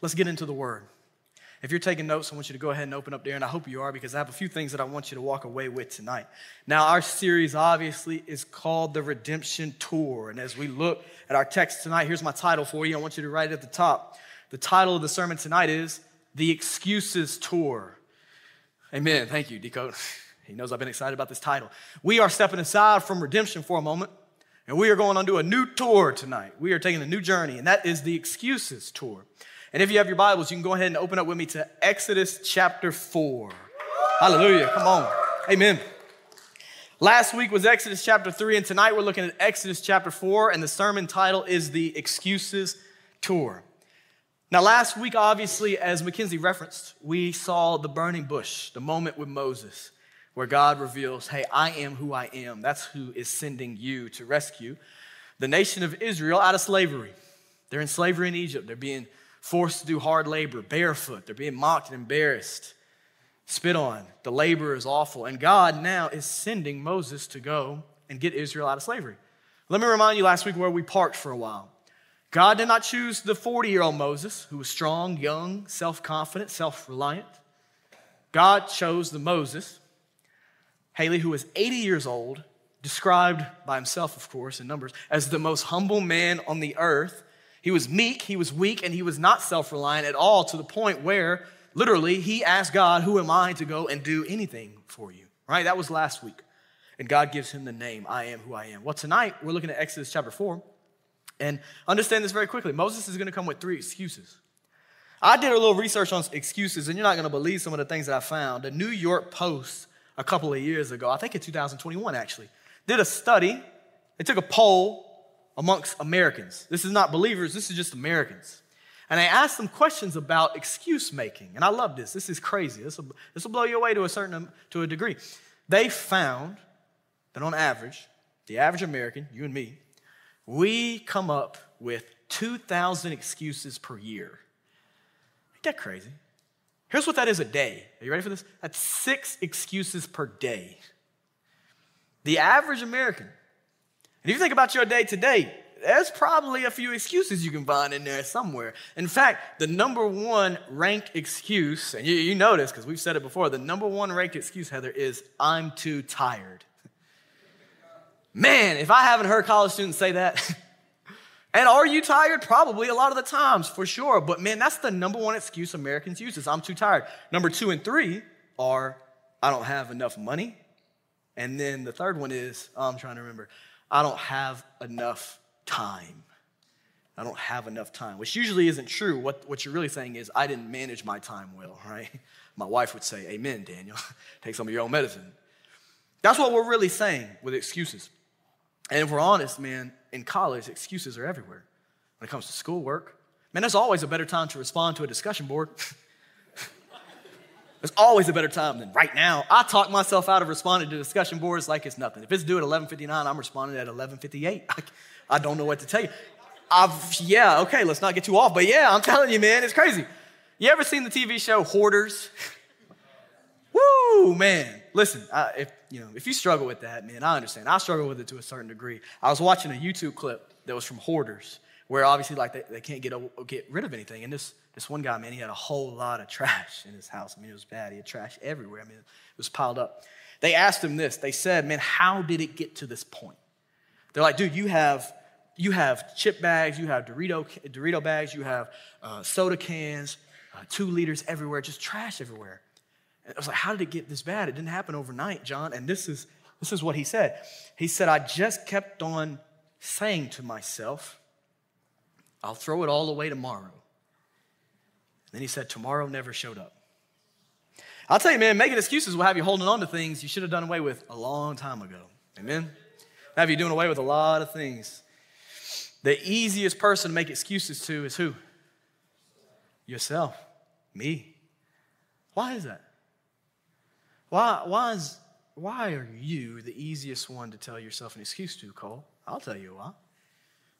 Let's get into the word. If you're taking notes, I want you to go ahead and open up there, and I hope you are because I have a few things that I want you to walk away with tonight. Now, our series obviously is called the Redemption Tour. And as we look at our text tonight, here's my title for you. I want you to write it at the top. The title of the sermon tonight is The Excuses Tour. Amen. Thank you, Decode. He knows I've been excited about this title. We are stepping aside from redemption for a moment, and we are going on to a new tour tonight. We are taking a new journey, and that is the Excuses Tour. And if you have your Bibles, you can go ahead and open up with me to Exodus chapter 4. Hallelujah. Come on. Amen. Last week was Exodus chapter 3, and tonight we're looking at Exodus chapter 4, and the sermon title is The Excuses Tour. Now, last week, obviously, as Mackenzie referenced, we saw the burning bush, the moment with Moses, where God reveals, Hey, I am who I am. That's who is sending you to rescue the nation of Israel out of slavery. They're in slavery in Egypt. They're being forced to do hard labor, barefoot. They're being mocked and embarrassed, spit on. The labor is awful. And God now is sending Moses to go and get Israel out of slavery. Let me remind you last week where we parked for a while. God did not choose the 40 year old Moses, who was strong, young, self confident, self reliant. God chose the Moses, Haley, who was 80 years old, described by himself, of course, in Numbers, as the most humble man on the earth he was meek, he was weak, and he was not self reliant at all to the point where literally he asked God, Who am I to go and do anything for you? Right? That was last week. And God gives him the name, I am who I am. Well, tonight we're looking at Exodus chapter 4. And understand this very quickly Moses is going to come with three excuses. I did a little research on excuses, and you're not going to believe some of the things that I found. The New York Post, a couple of years ago, I think in 2021 actually, did a study. They took a poll amongst Americans. This is not believers, this is just Americans. And I asked them questions about excuse making. And I love this. This is crazy. This will, this will blow you away to a certain um, to a degree. They found that on average, the average American, you and me, we come up with 2,000 excuses per year. Ain't that crazy? Here's what that is a day. Are you ready for this? That's six excuses per day. The average American and if you think about your day today, there's probably a few excuses you can find in there somewhere. In fact, the number one ranked excuse, and you, you know this because we've said it before, the number one ranked excuse, Heather, is I'm too tired. Man, if I haven't heard college students say that, and are you tired? Probably a lot of the times, for sure. But man, that's the number one excuse Americans use is I'm too tired. Number two and three are I don't have enough money. And then the third one is, oh, I'm trying to remember, I don't have enough time. I don't have enough time, which usually isn't true. What, what you're really saying is, I didn't manage my time well, right? My wife would say, Amen, Daniel. Take some of your own medicine. That's what we're really saying with excuses. And if we're honest, man, in college, excuses are everywhere. When it comes to schoolwork, man, there's always a better time to respond to a discussion board. There's always a better time than right now. I talk myself out of responding to discussion boards like it's nothing. If it's due at 11:59, I'm responding at 11:58. I, I don't know what to tell you. I've, yeah, okay, let's not get too off, but yeah, I'm telling you, man, it's crazy. You ever seen the TV show Hoarders? Woo, man. Listen, I, if you know, if you struggle with that, man, I understand. I struggle with it to a certain degree. I was watching a YouTube clip that was from Hoarders, where obviously like they, they can't get get rid of anything, and this this one guy, man, he had a whole lot of trash in his house. I mean, it was bad. He had trash everywhere. I mean, it was piled up. They asked him this. They said, man, how did it get to this point? They're like, dude, you have you have chip bags, you have Dorito, Dorito bags, you have uh, soda cans, uh, two liters everywhere, just trash everywhere. And I was like, how did it get this bad? It didn't happen overnight, John. And this is this is what he said. He said, I just kept on saying to myself, I'll throw it all away tomorrow. Then he said, Tomorrow never showed up. I'll tell you, man, making excuses will have you holding on to things you should have done away with a long time ago. Amen? Have you doing away with a lot of things. The easiest person to make excuses to is who? Yourself. Me. Why is that? Why, why, is, why are you the easiest one to tell yourself an excuse to, Cole? I'll tell you why.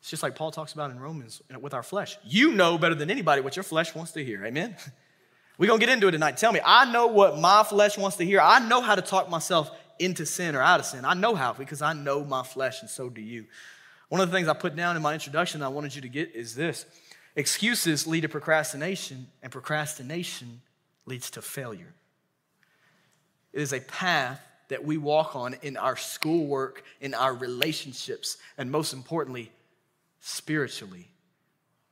It's just like Paul talks about in Romans with our flesh. You know better than anybody what your flesh wants to hear. Amen? We're going to get into it tonight. Tell me, I know what my flesh wants to hear. I know how to talk myself into sin or out of sin. I know how because I know my flesh, and so do you. One of the things I put down in my introduction I wanted you to get is this Excuses lead to procrastination, and procrastination leads to failure. It is a path that we walk on in our schoolwork, in our relationships, and most importantly, spiritually.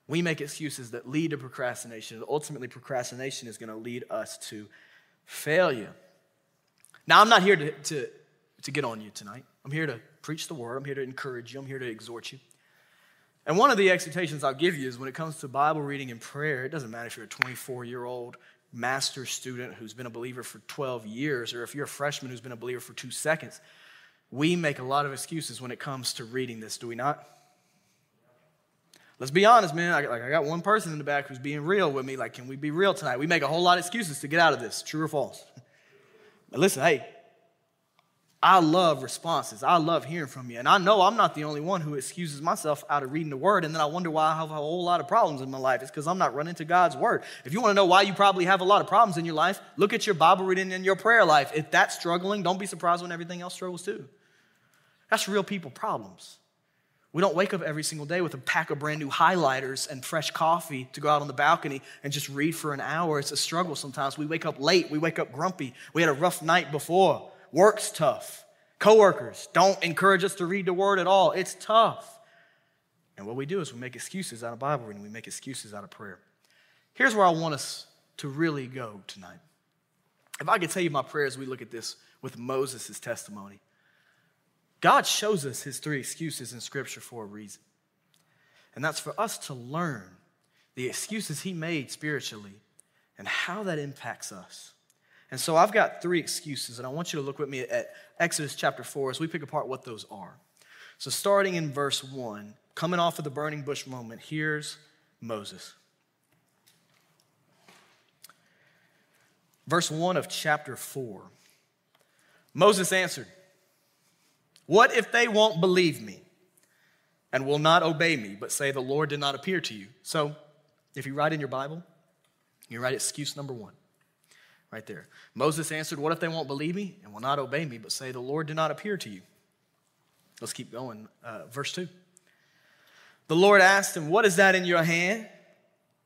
We make excuses that lead to procrastination, ultimately, procrastination is going to lead us to failure. Now, I'm not here to, to, to get on you tonight. I'm here to preach the word, I'm here to encourage you, I'm here to exhort you. And one of the exhortations I'll give you is when it comes to Bible reading and prayer, it doesn't matter if you're a 24 year old master student who's been a believer for 12 years, or if you're a freshman who's been a believer for two seconds, we make a lot of excuses when it comes to reading this, do we not? Let's be honest, man. I, like, I got one person in the back who's being real with me. Like, can we be real tonight? We make a whole lot of excuses to get out of this. True or false? But listen, hey, I love responses. I love hearing from you. And I know I'm not the only one who excuses myself out of reading the word. And then I wonder why I have a whole lot of problems in my life. It's because I'm not running to God's word. If you want to know why you probably have a lot of problems in your life, look at your Bible reading and your prayer life. If that's struggling, don't be surprised when everything else struggles too. That's real people problems. We don't wake up every single day with a pack of brand new highlighters and fresh coffee to go out on the balcony and just read for an hour. It's a struggle sometimes. We wake up late. We wake up grumpy. We had a rough night before. Work's tough. Coworkers don't encourage us to read the word at all. It's tough. And what we do is we make excuses out of Bible reading, we make excuses out of prayer. Here's where I want us to really go tonight. If I could tell you my prayer as we look at this with Moses' testimony, God shows us his three excuses in Scripture for a reason. And that's for us to learn the excuses he made spiritually and how that impacts us. And so I've got three excuses, and I want you to look with me at Exodus chapter 4 as we pick apart what those are. So, starting in verse 1, coming off of the burning bush moment, here's Moses. Verse 1 of chapter 4. Moses answered, What if they won't believe me and will not obey me, but say the Lord did not appear to you? So, if you write in your Bible, you write excuse number one right there. Moses answered, What if they won't believe me and will not obey me, but say, The Lord did not appear to you? Let's keep going. Uh, verse 2. The Lord asked him, What is that in your hand?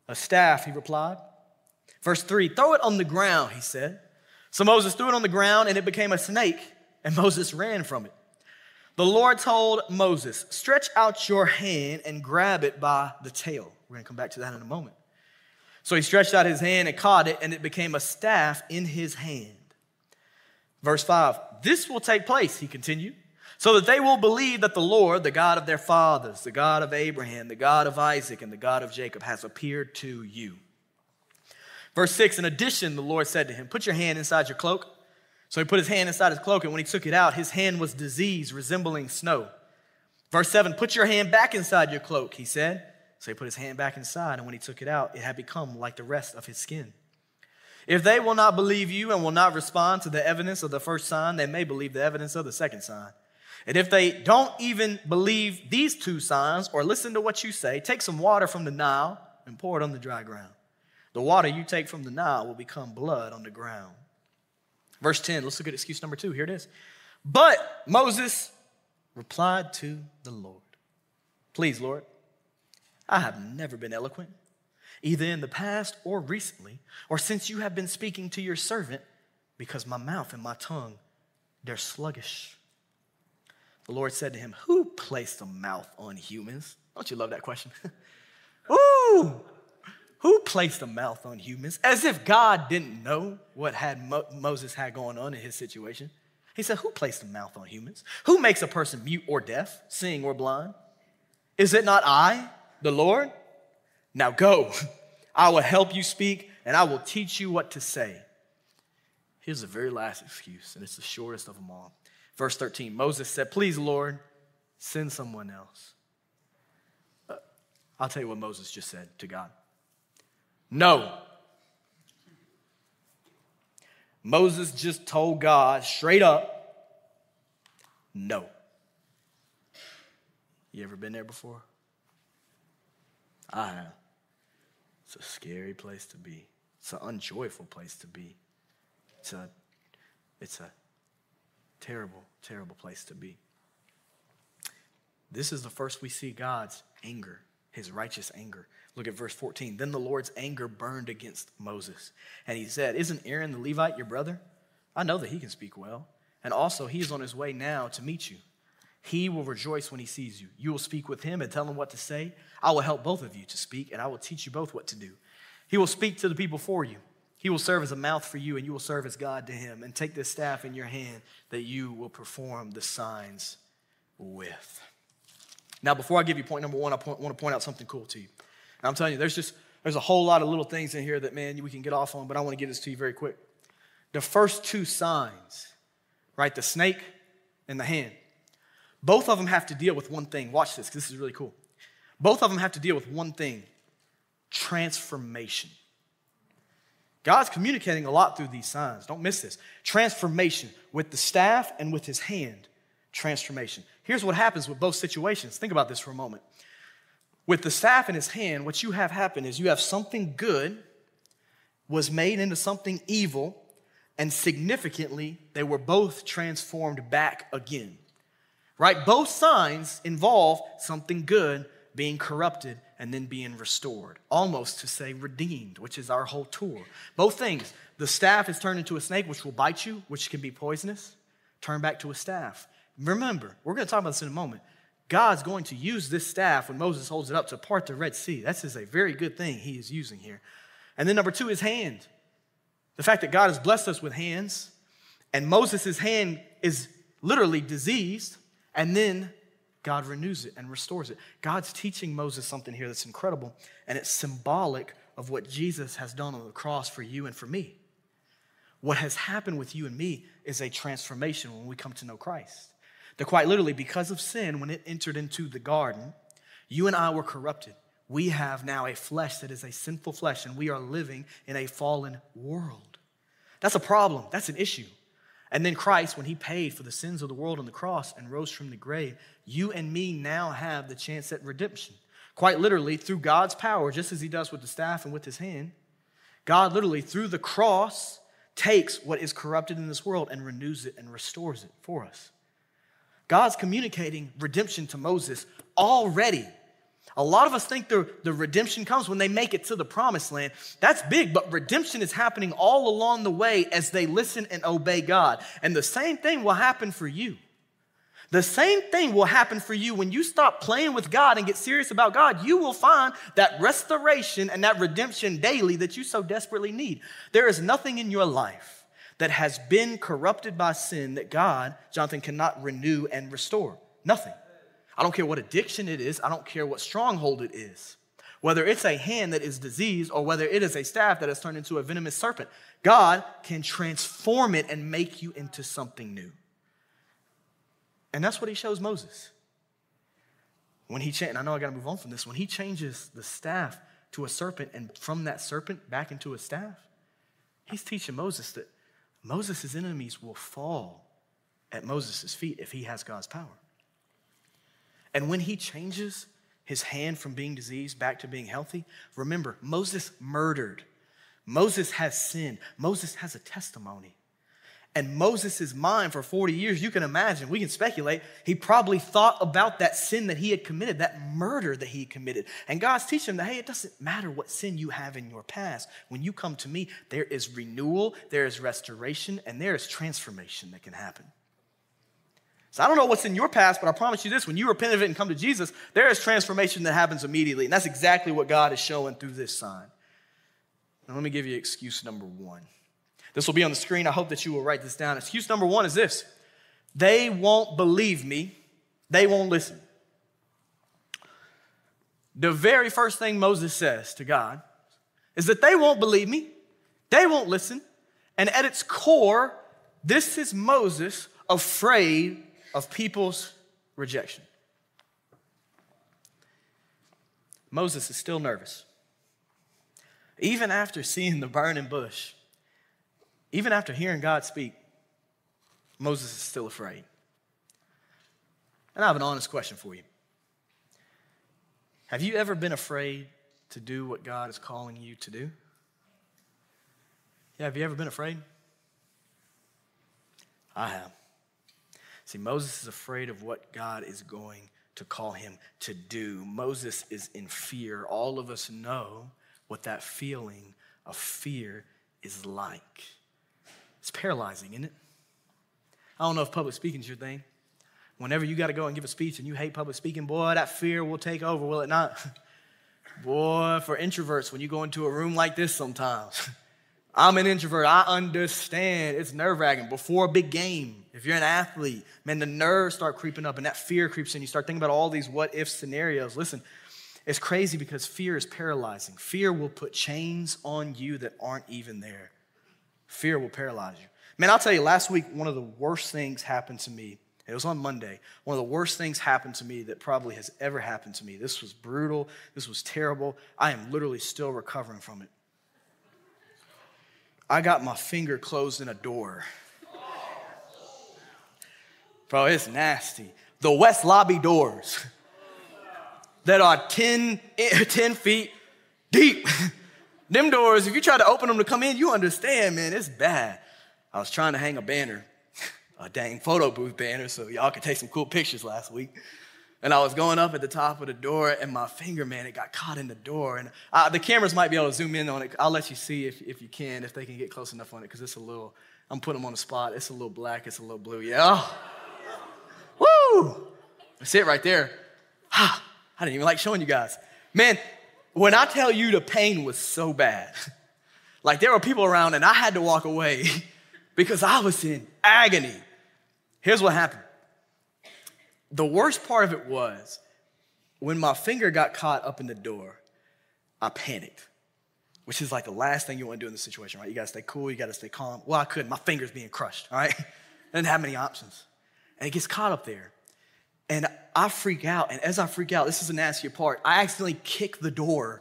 A staff, he replied. Verse 3 Throw it on the ground, he said. So Moses threw it on the ground, and it became a snake, and Moses ran from it. The Lord told Moses, Stretch out your hand and grab it by the tail. We're going to come back to that in a moment. So he stretched out his hand and caught it, and it became a staff in his hand. Verse 5 This will take place, he continued, so that they will believe that the Lord, the God of their fathers, the God of Abraham, the God of Isaac, and the God of Jacob, has appeared to you. Verse 6 In addition, the Lord said to him, Put your hand inside your cloak. So he put his hand inside his cloak, and when he took it out, his hand was diseased, resembling snow. Verse 7 Put your hand back inside your cloak, he said. So he put his hand back inside, and when he took it out, it had become like the rest of his skin. If they will not believe you and will not respond to the evidence of the first sign, they may believe the evidence of the second sign. And if they don't even believe these two signs or listen to what you say, take some water from the Nile and pour it on the dry ground. The water you take from the Nile will become blood on the ground. Verse 10, let's look at excuse number two. Here it is. But Moses replied to the Lord, Please, Lord, I have never been eloquent, either in the past or recently, or since you have been speaking to your servant, because my mouth and my tongue, they're sluggish. The Lord said to him, Who placed a mouth on humans? Don't you love that question? Ooh, who placed a mouth on humans? As if God didn't know what had Mo- Moses had going on in his situation. He said, Who placed a mouth on humans? Who makes a person mute or deaf, seeing or blind? Is it not I? the Lord? Now go. I will help you speak and I will teach you what to say. Here's the very last excuse, and it's the shortest of them all. Verse 13 Moses said, Please, Lord, send someone else. Uh, I'll tell you what Moses just said to God. No. Moses just told God straight up, no. You ever been there before? I know. It's a scary place to be. It's an unjoyful place to be. It's a, it's a terrible, terrible place to be. This is the first we see God's anger his righteous anger. Look at verse 14. Then the Lord's anger burned against Moses. And he said, Isn't Aaron the Levite your brother? I know that he can speak well. And also, he is on his way now to meet you. He will rejoice when he sees you. You will speak with him and tell him what to say. I will help both of you to speak, and I will teach you both what to do. He will speak to the people for you. He will serve as a mouth for you, and you will serve as God to him. And take this staff in your hand that you will perform the signs with. Now, before I give you point number one, I want to point out something cool to you. And I'm telling you, there's just there's a whole lot of little things in here that man we can get off on, but I want to get this to you very quick. The first two signs, right? The snake and the hand. Both of them have to deal with one thing. Watch this, because this is really cool. Both of them have to deal with one thing transformation. God's communicating a lot through these signs. Don't miss this. Transformation with the staff and with his hand. Transformation. Here's what happens with both situations. Think about this for a moment. With the staff in his hand, what you have happen is you have something good was made into something evil, and significantly, they were both transformed back again. Right? Both signs involve something good being corrupted and then being restored, almost to say redeemed, which is our whole tour. Both things. The staff is turned into a snake, which will bite you, which can be poisonous, turn back to a staff. Remember, we're going to talk about this in a moment. God's going to use this staff when Moses holds it up to part the Red Sea. That's a very good thing he is using here. And then number two, his hand. The fact that God has blessed us with hands, and Moses' hand is literally diseased, and then God renews it and restores it. God's teaching Moses something here that's incredible, and it's symbolic of what Jesus has done on the cross for you and for me. What has happened with you and me is a transformation when we come to know Christ. That quite literally, because of sin, when it entered into the garden, you and I were corrupted. We have now a flesh that is a sinful flesh, and we are living in a fallen world. That's a problem. That's an issue. And then Christ, when he paid for the sins of the world on the cross and rose from the grave, you and me now have the chance at redemption. Quite literally, through God's power, just as he does with the staff and with his hand, God literally, through the cross, takes what is corrupted in this world and renews it and restores it for us. God's communicating redemption to Moses already a lot of us think the, the redemption comes when they make it to the promised land. That's big, but redemption is happening all along the way as they listen and obey God. And the same thing will happen for you. The same thing will happen for you when you stop playing with God and get serious about God. You will find that restoration and that redemption daily that you so desperately need. There is nothing in your life that has been corrupted by sin that God, Jonathan, cannot renew and restore. Nothing. I don't care what addiction it is, I don't care what stronghold it is. Whether it's a hand that is diseased or whether it is a staff that has turned into a venomous serpent, God can transform it and make you into something new. And that's what he shows Moses. When he changed, I know I got to move on from this. When he changes the staff to a serpent and from that serpent back into a staff, he's teaching Moses that Moses' enemies will fall at Moses' feet if he has God's power. And when he changes his hand from being diseased back to being healthy, remember, Moses murdered. Moses has sinned. Moses has a testimony. And Moses' mind for 40 years, you can imagine, we can speculate, he probably thought about that sin that he had committed, that murder that he committed. And God's teaching him that, hey, it doesn't matter what sin you have in your past. When you come to me, there is renewal, there is restoration, and there is transformation that can happen. So I don't know what's in your past, but I promise you this when you repent of it and come to Jesus, there is transformation that happens immediately. And that's exactly what God is showing through this sign. Now, let me give you excuse number one. This will be on the screen. I hope that you will write this down. Excuse number one is this they won't believe me, they won't listen. The very first thing Moses says to God is that they won't believe me, they won't listen. And at its core, this is Moses afraid of people's rejection. Moses is still nervous. Even after seeing the burning bush, even after hearing God speak, Moses is still afraid. And I have an honest question for you. Have you ever been afraid to do what God is calling you to do? Yeah, have you ever been afraid? I have. See, Moses is afraid of what God is going to call him to do. Moses is in fear. All of us know what that feeling of fear is like. It's paralyzing, isn't it? I don't know if public speaking is your thing. Whenever you got to go and give a speech and you hate public speaking, boy, that fear will take over, will it not? Boy, for introverts, when you go into a room like this sometimes, I'm an introvert. I understand. It's nerve wracking. Before a big game, if you're an athlete, man, the nerves start creeping up and that fear creeps in. You start thinking about all these what if scenarios. Listen, it's crazy because fear is paralyzing. Fear will put chains on you that aren't even there. Fear will paralyze you. Man, I'll tell you, last week, one of the worst things happened to me. It was on Monday. One of the worst things happened to me that probably has ever happened to me. This was brutal. This was terrible. I am literally still recovering from it. I got my finger closed in a door. Bro, it's nasty. The West Lobby doors that are 10, eh, 10 feet deep. Them doors, if you try to open them to come in, you understand, man, it's bad. I was trying to hang a banner, a dang photo booth banner, so y'all could take some cool pictures last week. And I was going up at the top of the door, and my finger, man, it got caught in the door. And uh, the cameras might be able to zoom in on it. I'll let you see if, if you can, if they can get close enough on it, because it's a little, I'm putting them on the spot. It's a little black, it's a little blue. Yeah. Woo! That's it right there. I didn't even like showing you guys. Man, when I tell you the pain was so bad, like there were people around and I had to walk away because I was in agony. Here's what happened the worst part of it was when my finger got caught up in the door, I panicked, which is like the last thing you want to do in this situation, right? You got to stay cool, you got to stay calm. Well, I couldn't. My finger's being crushed, all right? I didn't have many options. And it gets caught up there. And I freak out. And as I freak out, this is the nasty part. I accidentally kick the door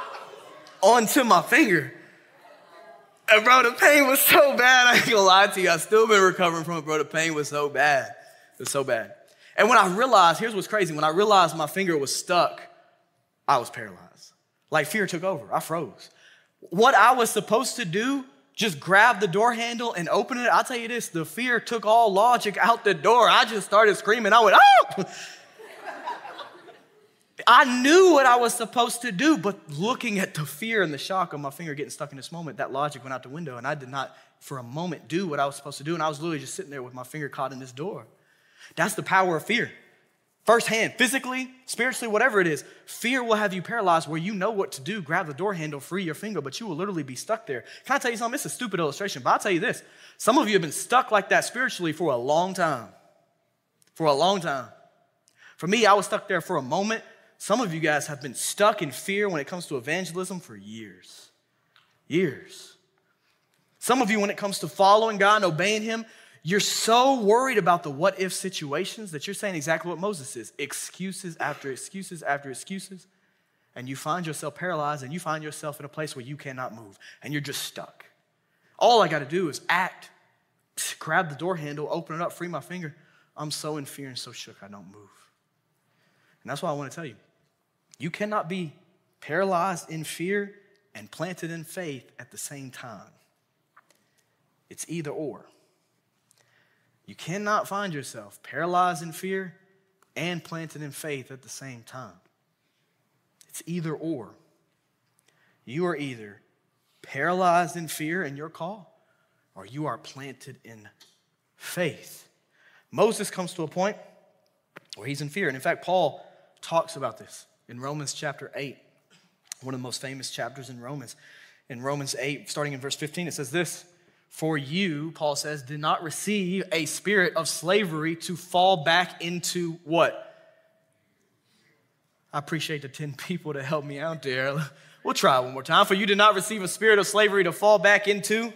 onto my finger. And bro, the pain was so bad. I ain't gonna lie to you. I still been recovering from it, bro. The pain was so bad. It was so bad. And when I realized, here's what's crazy when I realized my finger was stuck, I was paralyzed. Like fear took over. I froze. What I was supposed to do, just grab the door handle and open it. I'll tell you this the fear took all logic out the door. I just started screaming. I went, oh! I knew what I was supposed to do, but looking at the fear and the shock of my finger getting stuck in this moment, that logic went out the window, and I did not, for a moment, do what I was supposed to do. And I was literally just sitting there with my finger caught in this door. That's the power of fear. Firsthand, physically, spiritually, whatever it is, fear will have you paralyzed where you know what to do, grab the door handle, free your finger, but you will literally be stuck there. Can I tell you something? It's a stupid illustration, but I'll tell you this. Some of you have been stuck like that spiritually for a long time. For a long time. For me, I was stuck there for a moment. Some of you guys have been stuck in fear when it comes to evangelism for years. Years. Some of you, when it comes to following God and obeying Him, you're so worried about the what if situations that you're saying exactly what Moses is excuses after excuses after excuses. And you find yourself paralyzed and you find yourself in a place where you cannot move and you're just stuck. All I got to do is act, grab the door handle, open it up, free my finger. I'm so in fear and so shook I don't move. And that's why I want to tell you you cannot be paralyzed in fear and planted in faith at the same time. It's either or. You cannot find yourself paralyzed in fear and planted in faith at the same time. It's either or. You are either paralyzed in fear in your call, or you are planted in faith. Moses comes to a point where he's in fear. And in fact, Paul talks about this in Romans chapter 8, one of the most famous chapters in Romans. In Romans 8, starting in verse 15, it says this for you, Paul says, did not receive a spirit of slavery to fall back into what? I appreciate the 10 people to help me out there. We'll try one more time. For you did not receive a spirit of slavery to fall back into fear.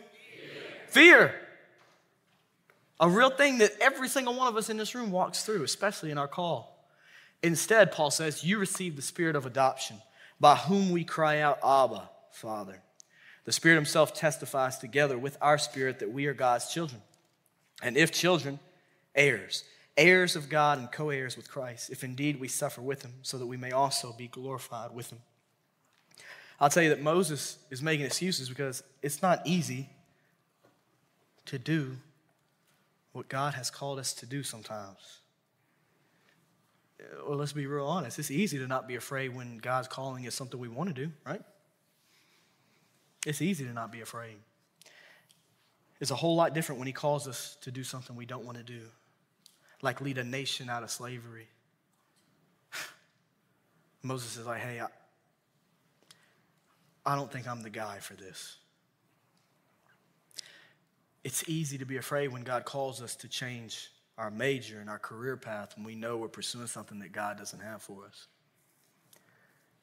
fear. A real thing that every single one of us in this room walks through, especially in our call. Instead, Paul says, you received the spirit of adoption, by whom we cry out, Abba, Father. The Spirit Himself testifies together with our spirit that we are God's children. And if children, heirs, heirs of God and co heirs with Christ, if indeed we suffer with Him, so that we may also be glorified with Him. I'll tell you that Moses is making excuses because it's not easy to do what God has called us to do sometimes. well, let's be real honest. It's easy to not be afraid when God's calling is something we want to do, right? It's easy to not be afraid. It's a whole lot different when He calls us to do something we don't want to do, like lead a nation out of slavery. Moses is like, hey, I, I don't think I'm the guy for this. It's easy to be afraid when God calls us to change our major and our career path when we know we're pursuing something that God doesn't have for us.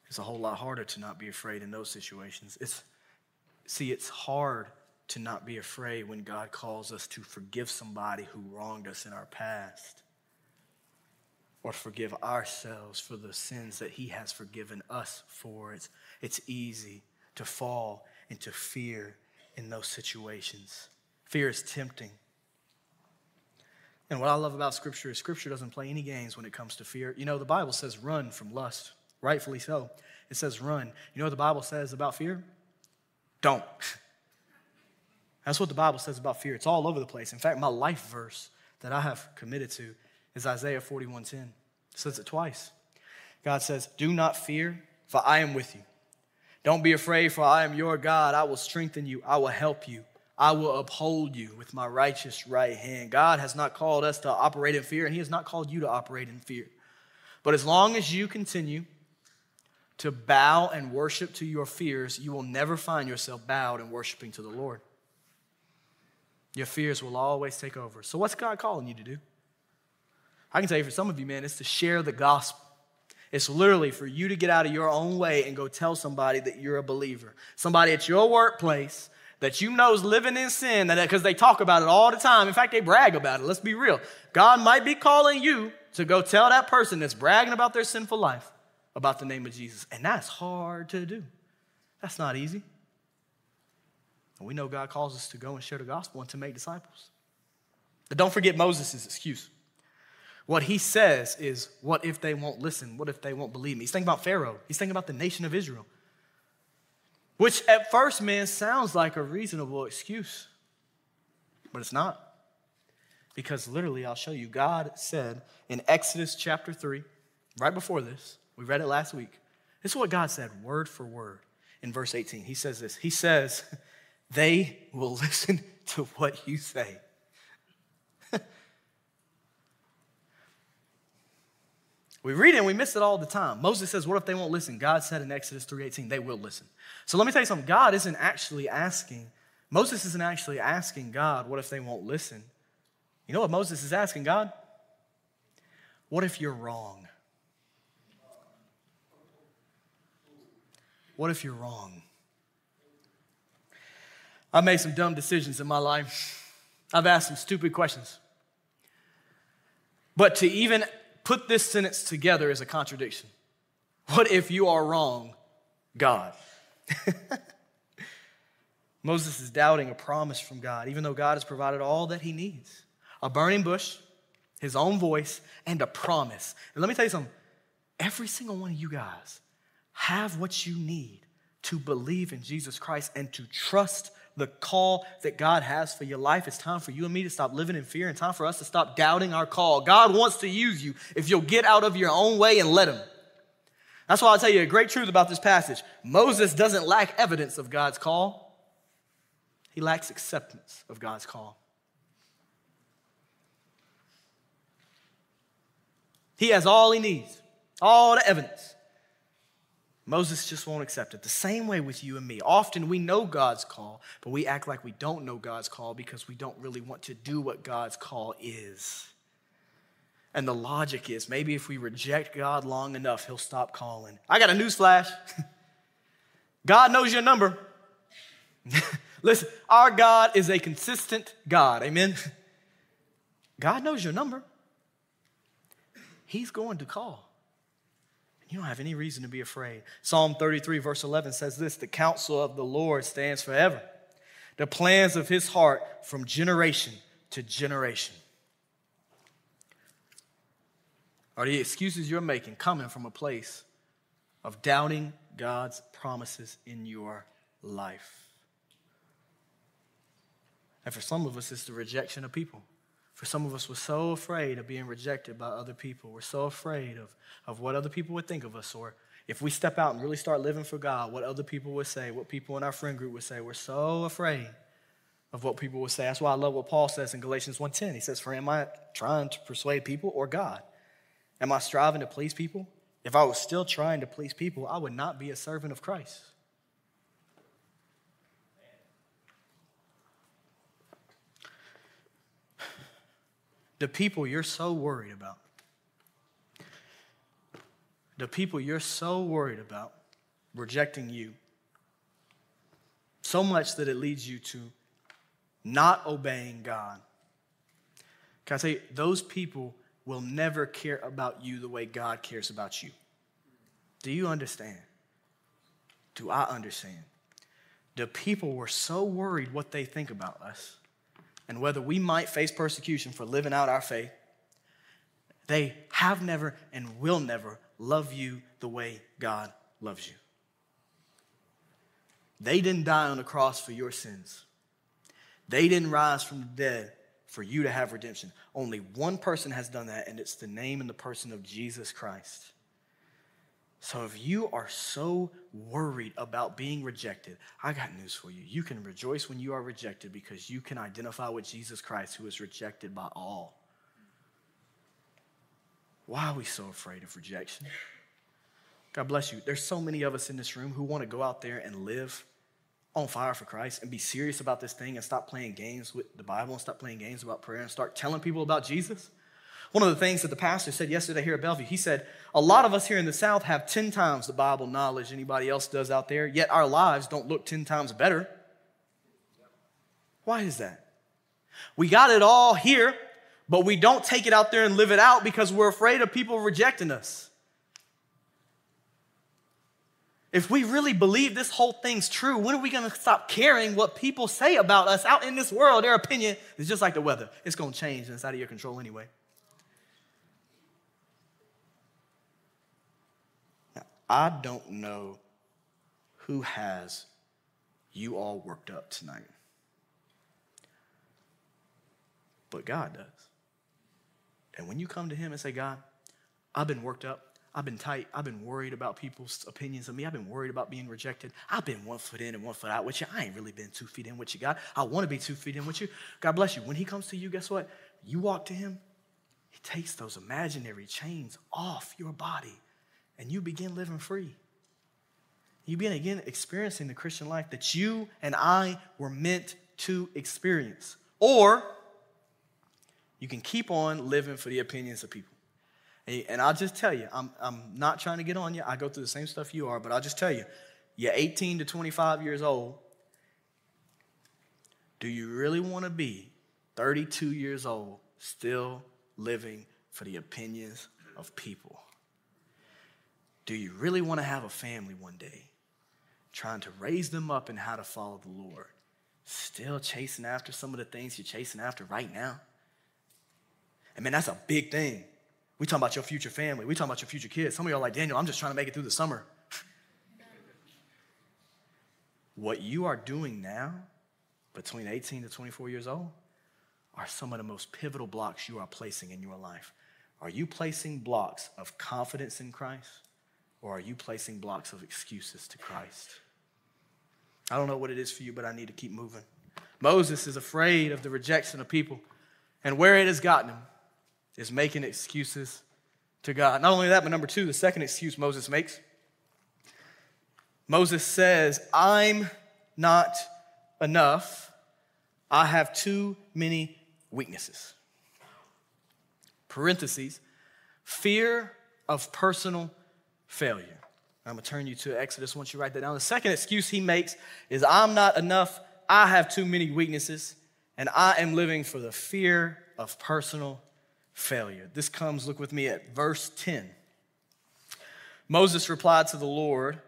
It's a whole lot harder to not be afraid in those situations. It's see, it's hard to not be afraid when God calls us to forgive somebody who wronged us in our past or forgive ourselves for the sins that He has forgiven us for. It's, it's easy to fall into fear in those situations. Fear is tempting. And what I love about Scripture is Scripture doesn't play any games when it comes to fear. You know, the Bible says run from lust, rightfully so. It says run. You know what the Bible says about fear? Don't. That's what the Bible says about fear. It's all over the place. In fact, my life verse that I have committed to is Isaiah 41:10. It says it twice. God says, "Do not fear, for I am with you. Don't be afraid, for I am your God. I will strengthen you. I will help you. I will uphold you with my righteous right hand. God has not called us to operate in fear, and He has not called you to operate in fear. But as long as you continue to bow and worship to your fears, you will never find yourself bowed and worshiping to the Lord. Your fears will always take over. So, what's God calling you to do? I can tell you for some of you, man, it's to share the gospel. It's literally for you to get out of your own way and go tell somebody that you're a believer. Somebody at your workplace that you know is living in sin, because they talk about it all the time. In fact, they brag about it. Let's be real. God might be calling you to go tell that person that's bragging about their sinful life about the name of Jesus. And that's hard to do. That's not easy. And we know God calls us to go and share the gospel and to make disciples. But don't forget Moses' excuse. What he says is, What if they won't listen? What if they won't believe me? He's thinking about Pharaoh, he's thinking about the nation of Israel. Which at first, man, sounds like a reasonable excuse, but it's not. Because literally, I'll show you, God said in Exodus chapter 3, right before this, we read it last week. This is what God said, word for word, in verse 18. He says this He says, They will listen to what you say. We read it and we miss it all the time. Moses says, What if they won't listen? God said in Exodus 3:18, they will listen. So let me tell you something. God isn't actually asking, Moses isn't actually asking God, what if they won't listen? You know what Moses is asking God? What if you're wrong? What if you're wrong? I've made some dumb decisions in my life. I've asked some stupid questions. But to even put this sentence together is a contradiction. What if you are wrong, God? Moses is doubting a promise from God, even though God has provided all that he needs a burning bush, his own voice, and a promise. And let me tell you something every single one of you guys have what you need to believe in Jesus Christ and to trust the call that God has for your life. It's time for you and me to stop living in fear and time for us to stop doubting our call. God wants to use you if you'll get out of your own way and let Him. That's why I'll tell you a great truth about this passage. Moses doesn't lack evidence of God's call, he lacks acceptance of God's call. He has all he needs, all the evidence. Moses just won't accept it. The same way with you and me. Often we know God's call, but we act like we don't know God's call because we don't really want to do what God's call is. And the logic is maybe if we reject God long enough, he'll stop calling. I got a news flash. God knows your number. Listen, our God is a consistent God. Amen. God knows your number. He's going to call. You don't have any reason to be afraid. Psalm 33, verse 11 says this The counsel of the Lord stands forever, the plans of his heart from generation to generation. Are the excuses you're making coming from a place of doubting God's promises in your life? And for some of us, it's the rejection of people. For some of us, we're so afraid of being rejected by other people. We're so afraid of, of what other people would think of us, or if we step out and really start living for God, what other people would say, what people in our friend group would say. We're so afraid of what people would say. That's why I love what Paul says in Galatians 1:10. He says, "For am I trying to persuade people or God? Am I striving to please people? If I was still trying to please people, I would not be a servant of Christ." The people you're so worried about, the people you're so worried about rejecting you, so much that it leads you to not obeying God. Can I tell you, those people will never care about you the way God cares about you. Do you understand? Do I understand? The people were so worried what they think about us and whether we might face persecution for living out our faith, they have never and will never love you the way God loves you. They didn't die on the cross for your sins. They didn't rise from the dead for you to have redemption. Only one person has done that, and it's the name and the person of Jesus Christ. So if you are so worried about being rejected, I got news for you. You can rejoice when you are rejected because you can identify with Jesus Christ who is rejected by all. Why are we so afraid of rejection? God bless you. There's so many of us in this room who want to go out there and live on fire for Christ and be serious about this thing and stop playing games with the Bible and stop playing games about prayer and start telling people about Jesus. One of the things that the pastor said yesterday here at Bellevue, he said, A lot of us here in the South have 10 times the Bible knowledge anybody else does out there, yet our lives don't look 10 times better. Why is that? We got it all here, but we don't take it out there and live it out because we're afraid of people rejecting us. If we really believe this whole thing's true, when are we going to stop caring what people say about us out in this world? Their opinion is just like the weather. It's going to change and it's out of your control anyway. I don't know who has you all worked up tonight, but God does. And when you come to Him and say, God, I've been worked up. I've been tight. I've been worried about people's opinions of me. I've been worried about being rejected. I've been one foot in and one foot out with you. I ain't really been two feet in with you, God. I want to be two feet in with you. God bless you. When He comes to you, guess what? You walk to Him, He takes those imaginary chains off your body and you begin living free. You begin again experiencing the Christian life that you and I were meant to experience. Or you can keep on living for the opinions of people. And I'll just tell you, I'm, I'm not trying to get on you. I go through the same stuff you are, but I'll just tell you, you're 18 to 25 years old. Do you really want to be 32 years old, still living for the opinions of people? Do you really want to have a family one day? Trying to raise them up in how to follow the Lord. Still chasing after some of the things you're chasing after right now. I mean, that's a big thing. We talking about your future family. We talking about your future kids. Some of y'all are like, Daniel, I'm just trying to make it through the summer. what you are doing now, between 18 to 24 years old, are some of the most pivotal blocks you are placing in your life. Are you placing blocks of confidence in Christ? Or are you placing blocks of excuses to Christ? I don't know what it is for you, but I need to keep moving. Moses is afraid of the rejection of people, and where it has gotten him is making excuses to God. Not only that, but number two, the second excuse Moses makes Moses says, I'm not enough. I have too many weaknesses. Parentheses, fear of personal failure. I'm going to turn you to Exodus once you write that down. The second excuse he makes is I'm not enough. I have too many weaknesses, and I am living for the fear of personal failure. This comes, look with me at verse 10. Moses replied to the Lord,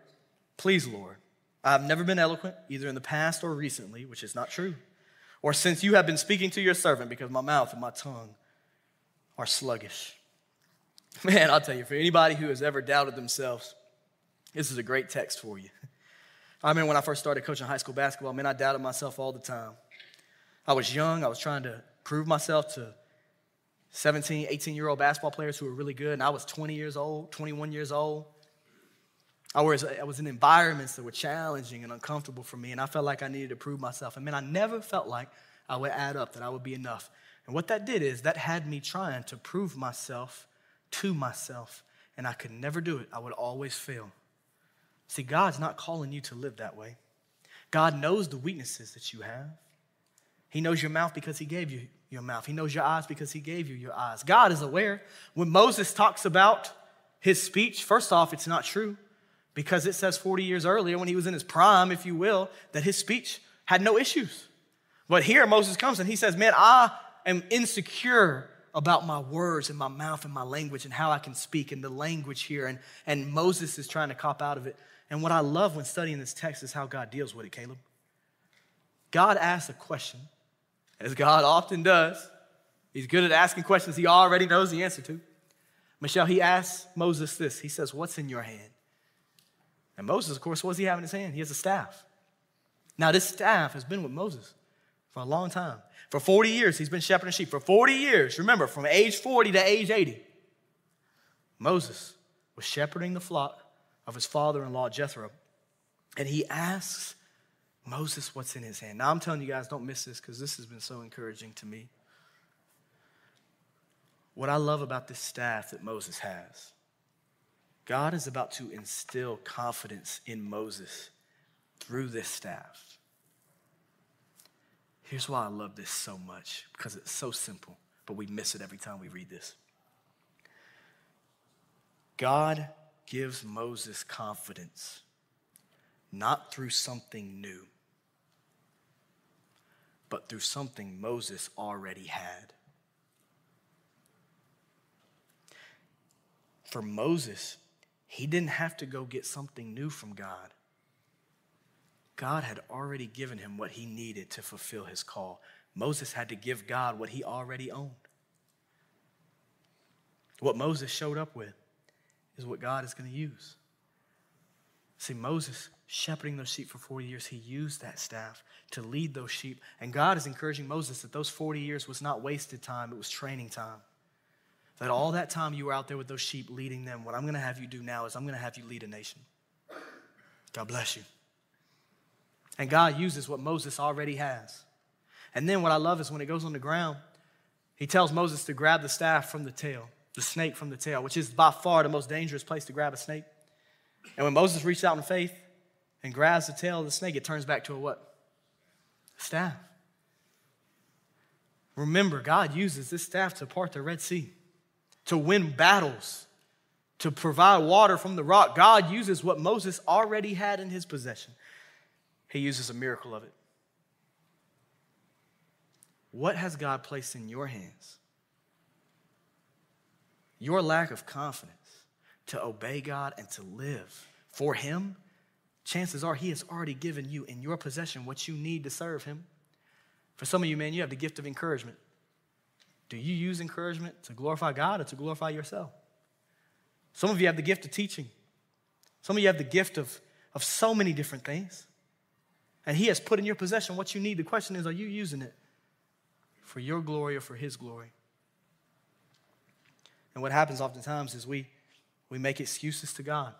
Please, Lord, I have never been eloquent, either in the past or recently, which is not true, or since you have been speaking to your servant, because my mouth and my tongue are sluggish. Man, I'll tell you, for anybody who has ever doubted themselves, this is a great text for you. I remember when I first started coaching high school basketball, man, I doubted myself all the time. I was young, I was trying to prove myself to 17, 18 year old basketball players who were really good, and I was 20 years old, 21 years old. I was, I was in environments that were challenging and uncomfortable for me, and I felt like I needed to prove myself. And man, I never felt like I would add up, that I would be enough. And what that did is that had me trying to prove myself to myself, and I could never do it. I would always fail. See, God's not calling you to live that way. God knows the weaknesses that you have. He knows your mouth because He gave you your mouth. He knows your eyes because He gave you your eyes. God is aware. When Moses talks about his speech, first off, it's not true because it says 40 years earlier, when he was in his prime, if you will, that his speech had no issues. But here Moses comes and he says, Man, I am insecure about my words and my mouth and my language and how I can speak and the language here. And, and Moses is trying to cop out of it. And what I love when studying this text is how God deals with it, Caleb. God asks a question, as God often does. He's good at asking questions he already knows the answer to. Michelle, he asks Moses this. He says, What's in your hand? And Moses, of course, what does he have in his hand? He has a staff. Now, this staff has been with Moses for a long time. For 40 years, he's been shepherding sheep. For 40 years, remember, from age 40 to age 80, Moses was shepherding the flock of his father in law, Jethro. And he asks Moses what's in his hand. Now, I'm telling you guys, don't miss this because this has been so encouraging to me. What I love about this staff that Moses has, God is about to instill confidence in Moses through this staff. Here's why I love this so much because it's so simple, but we miss it every time we read this. God gives Moses confidence not through something new, but through something Moses already had. For Moses, he didn't have to go get something new from God. God had already given him what he needed to fulfill his call. Moses had to give God what he already owned. What Moses showed up with is what God is going to use. See, Moses shepherding those sheep for 40 years, he used that staff to lead those sheep. And God is encouraging Moses that those 40 years was not wasted time, it was training time. That all that time you were out there with those sheep leading them, what I'm going to have you do now is I'm going to have you lead a nation. God bless you. And God uses what Moses already has. And then what I love is when it goes on the ground, he tells Moses to grab the staff from the tail, the snake from the tail, which is by far the most dangerous place to grab a snake. And when Moses reaches out in faith and grabs the tail of the snake, it turns back to a what? Staff. Remember, God uses this staff to part the Red Sea, to win battles, to provide water from the rock. God uses what Moses already had in his possession he uses a miracle of it. What has God placed in your hands? Your lack of confidence to obey God and to live for Him, chances are He has already given you in your possession what you need to serve Him. For some of you, man, you have the gift of encouragement. Do you use encouragement to glorify God or to glorify yourself? Some of you have the gift of teaching. Some of you have the gift of, of so many different things. And He has put in your possession what you need. The question is, are you using it for your glory or for His glory? And what happens oftentimes is we, we make excuses to God.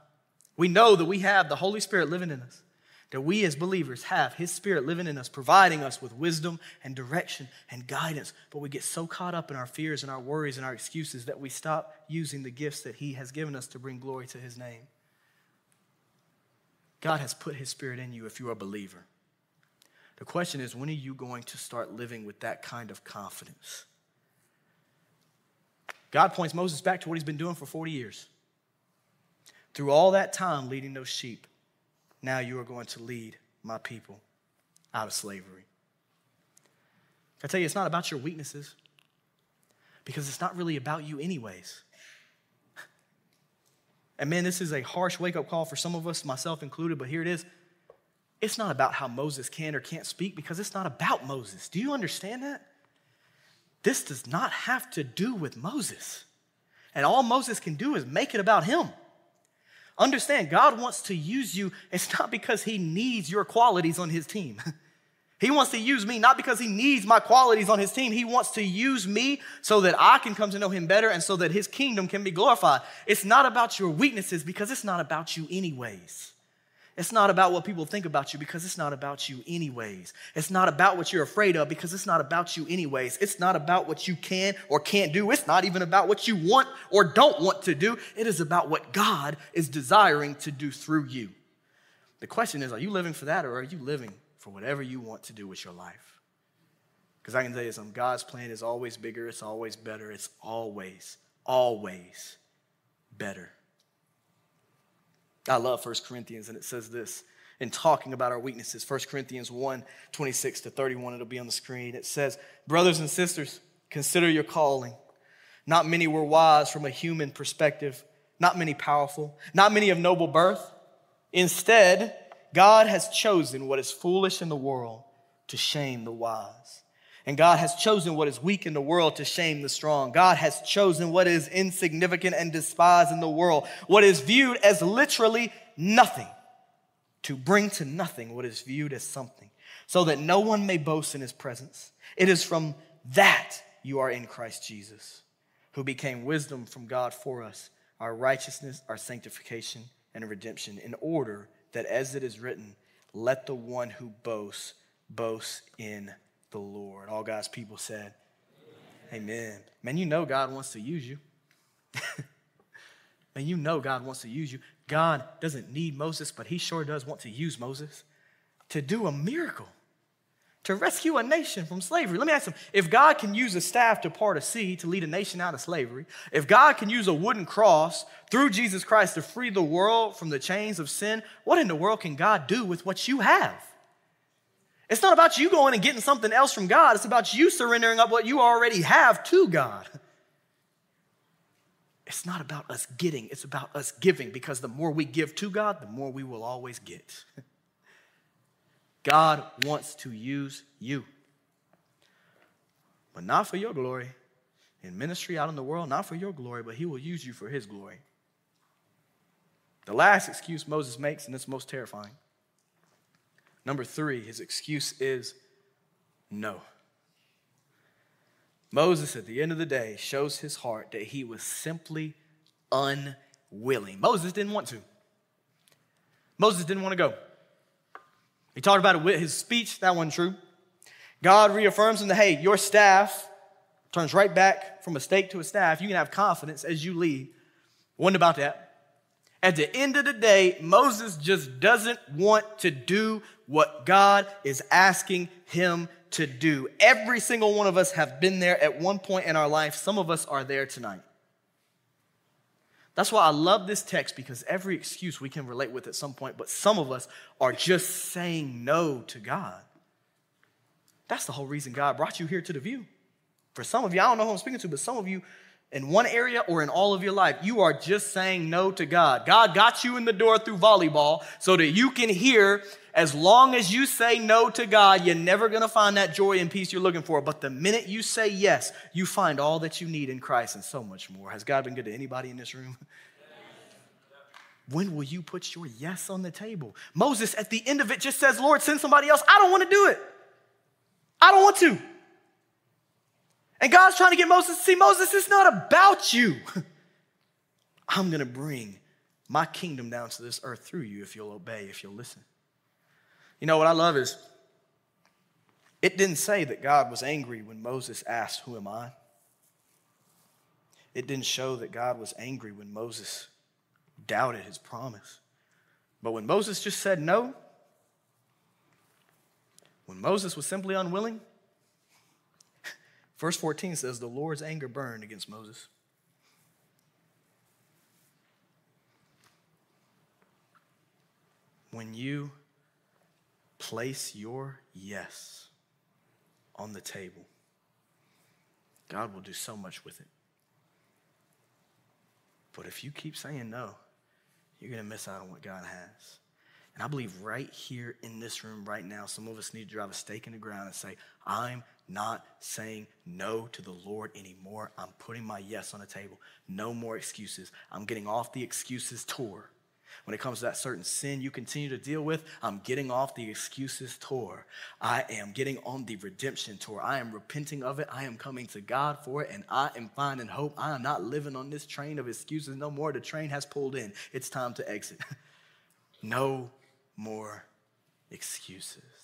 We know that we have the Holy Spirit living in us, that we as believers have His Spirit living in us, providing us with wisdom and direction and guidance. But we get so caught up in our fears and our worries and our excuses that we stop using the gifts that He has given us to bring glory to His name. God has put His Spirit in you if you're a believer. The question is, when are you going to start living with that kind of confidence? God points Moses back to what he's been doing for 40 years. Through all that time leading those sheep, now you are going to lead my people out of slavery. I tell you, it's not about your weaknesses because it's not really about you, anyways. And man, this is a harsh wake up call for some of us, myself included, but here it is. It's not about how Moses can or can't speak because it's not about Moses. Do you understand that? This does not have to do with Moses. And all Moses can do is make it about him. Understand, God wants to use you. It's not because he needs your qualities on his team. He wants to use me not because he needs my qualities on his team. He wants to use me so that I can come to know him better and so that his kingdom can be glorified. It's not about your weaknesses because it's not about you, anyways. It's not about what people think about you because it's not about you, anyways. It's not about what you're afraid of because it's not about you, anyways. It's not about what you can or can't do. It's not even about what you want or don't want to do. It is about what God is desiring to do through you. The question is are you living for that or are you living for whatever you want to do with your life. Because I can tell you something God's plan is always bigger, it's always better, it's always, always better. I love 1 Corinthians, and it says this in talking about our weaknesses 1 Corinthians 1 26 to 31, it'll be on the screen. It says, Brothers and sisters, consider your calling. Not many were wise from a human perspective, not many powerful, not many of noble birth. Instead, God has chosen what is foolish in the world to shame the wise. And God has chosen what is weak in the world to shame the strong. God has chosen what is insignificant and despised in the world, what is viewed as literally nothing, to bring to nothing what is viewed as something, so that no one may boast in his presence. It is from that you are in Christ Jesus, who became wisdom from God for us, our righteousness, our sanctification, and redemption, in order that as it is written, let the one who boasts boast in the Lord. All God's people said, Amen. Amen. Man, you know God wants to use you. Man, you know God wants to use you. God doesn't need Moses, but he sure does want to use Moses to do a miracle to rescue a nation from slavery. Let me ask you, if God can use a staff to part a sea to lead a nation out of slavery, if God can use a wooden cross through Jesus Christ to free the world from the chains of sin, what in the world can God do with what you have? It's not about you going and getting something else from God. It's about you surrendering up what you already have to God. It's not about us getting, it's about us giving because the more we give to God, the more we will always get. God wants to use you, but not for your glory. In ministry out in the world, not for your glory, but He will use you for His glory. The last excuse Moses makes, and it's most terrifying. Number three, his excuse is no. Moses, at the end of the day, shows his heart that he was simply unwilling. Moses didn't want to. Moses didn't want to go. He talked about it with his speech, that wasn't true. God reaffirms him that, hey, your staff turns right back from a stake to a staff. You can have confidence as you lead. Wonder about that? At the end of the day, Moses just doesn't want to do what God is asking him to do. Every single one of us have been there at one point in our life. Some of us are there tonight. That's why I love this text because every excuse we can relate with at some point, but some of us are just saying no to God. That's the whole reason God brought you here to the Vue. For some of you, I don't know who I'm speaking to, but some of you, in one area or in all of your life, you are just saying no to God. God got you in the door through volleyball so that you can hear as long as you say no to God, you're never going to find that joy and peace you're looking for. But the minute you say yes, you find all that you need in Christ and so much more. Has God been good to anybody in this room? When will you put your yes on the table? Moses, at the end of it, just says, Lord, send somebody else. I don't want to do it. I don't want to. And God's trying to get Moses to see Moses, it's not about you. I'm going to bring my kingdom down to this earth through you if you'll obey, if you'll listen. You know what I love is it didn't say that God was angry when Moses asked, Who am I? It didn't show that God was angry when Moses doubted his promise. But when Moses just said no, when Moses was simply unwilling, verse 14 says, The Lord's anger burned against Moses. When you Place your yes on the table. God will do so much with it. But if you keep saying no, you're going to miss out on what God has. And I believe right here in this room right now, some of us need to drive a stake in the ground and say, I'm not saying no to the Lord anymore. I'm putting my yes on the table. No more excuses. I'm getting off the excuses tour When it comes to that certain sin you continue to deal with, I'm getting off the excuses tour. I am getting on the redemption tour. I am repenting of it. I am coming to God for it, and I am finding hope. I am not living on this train of excuses no more. The train has pulled in. It's time to exit. no more excuses.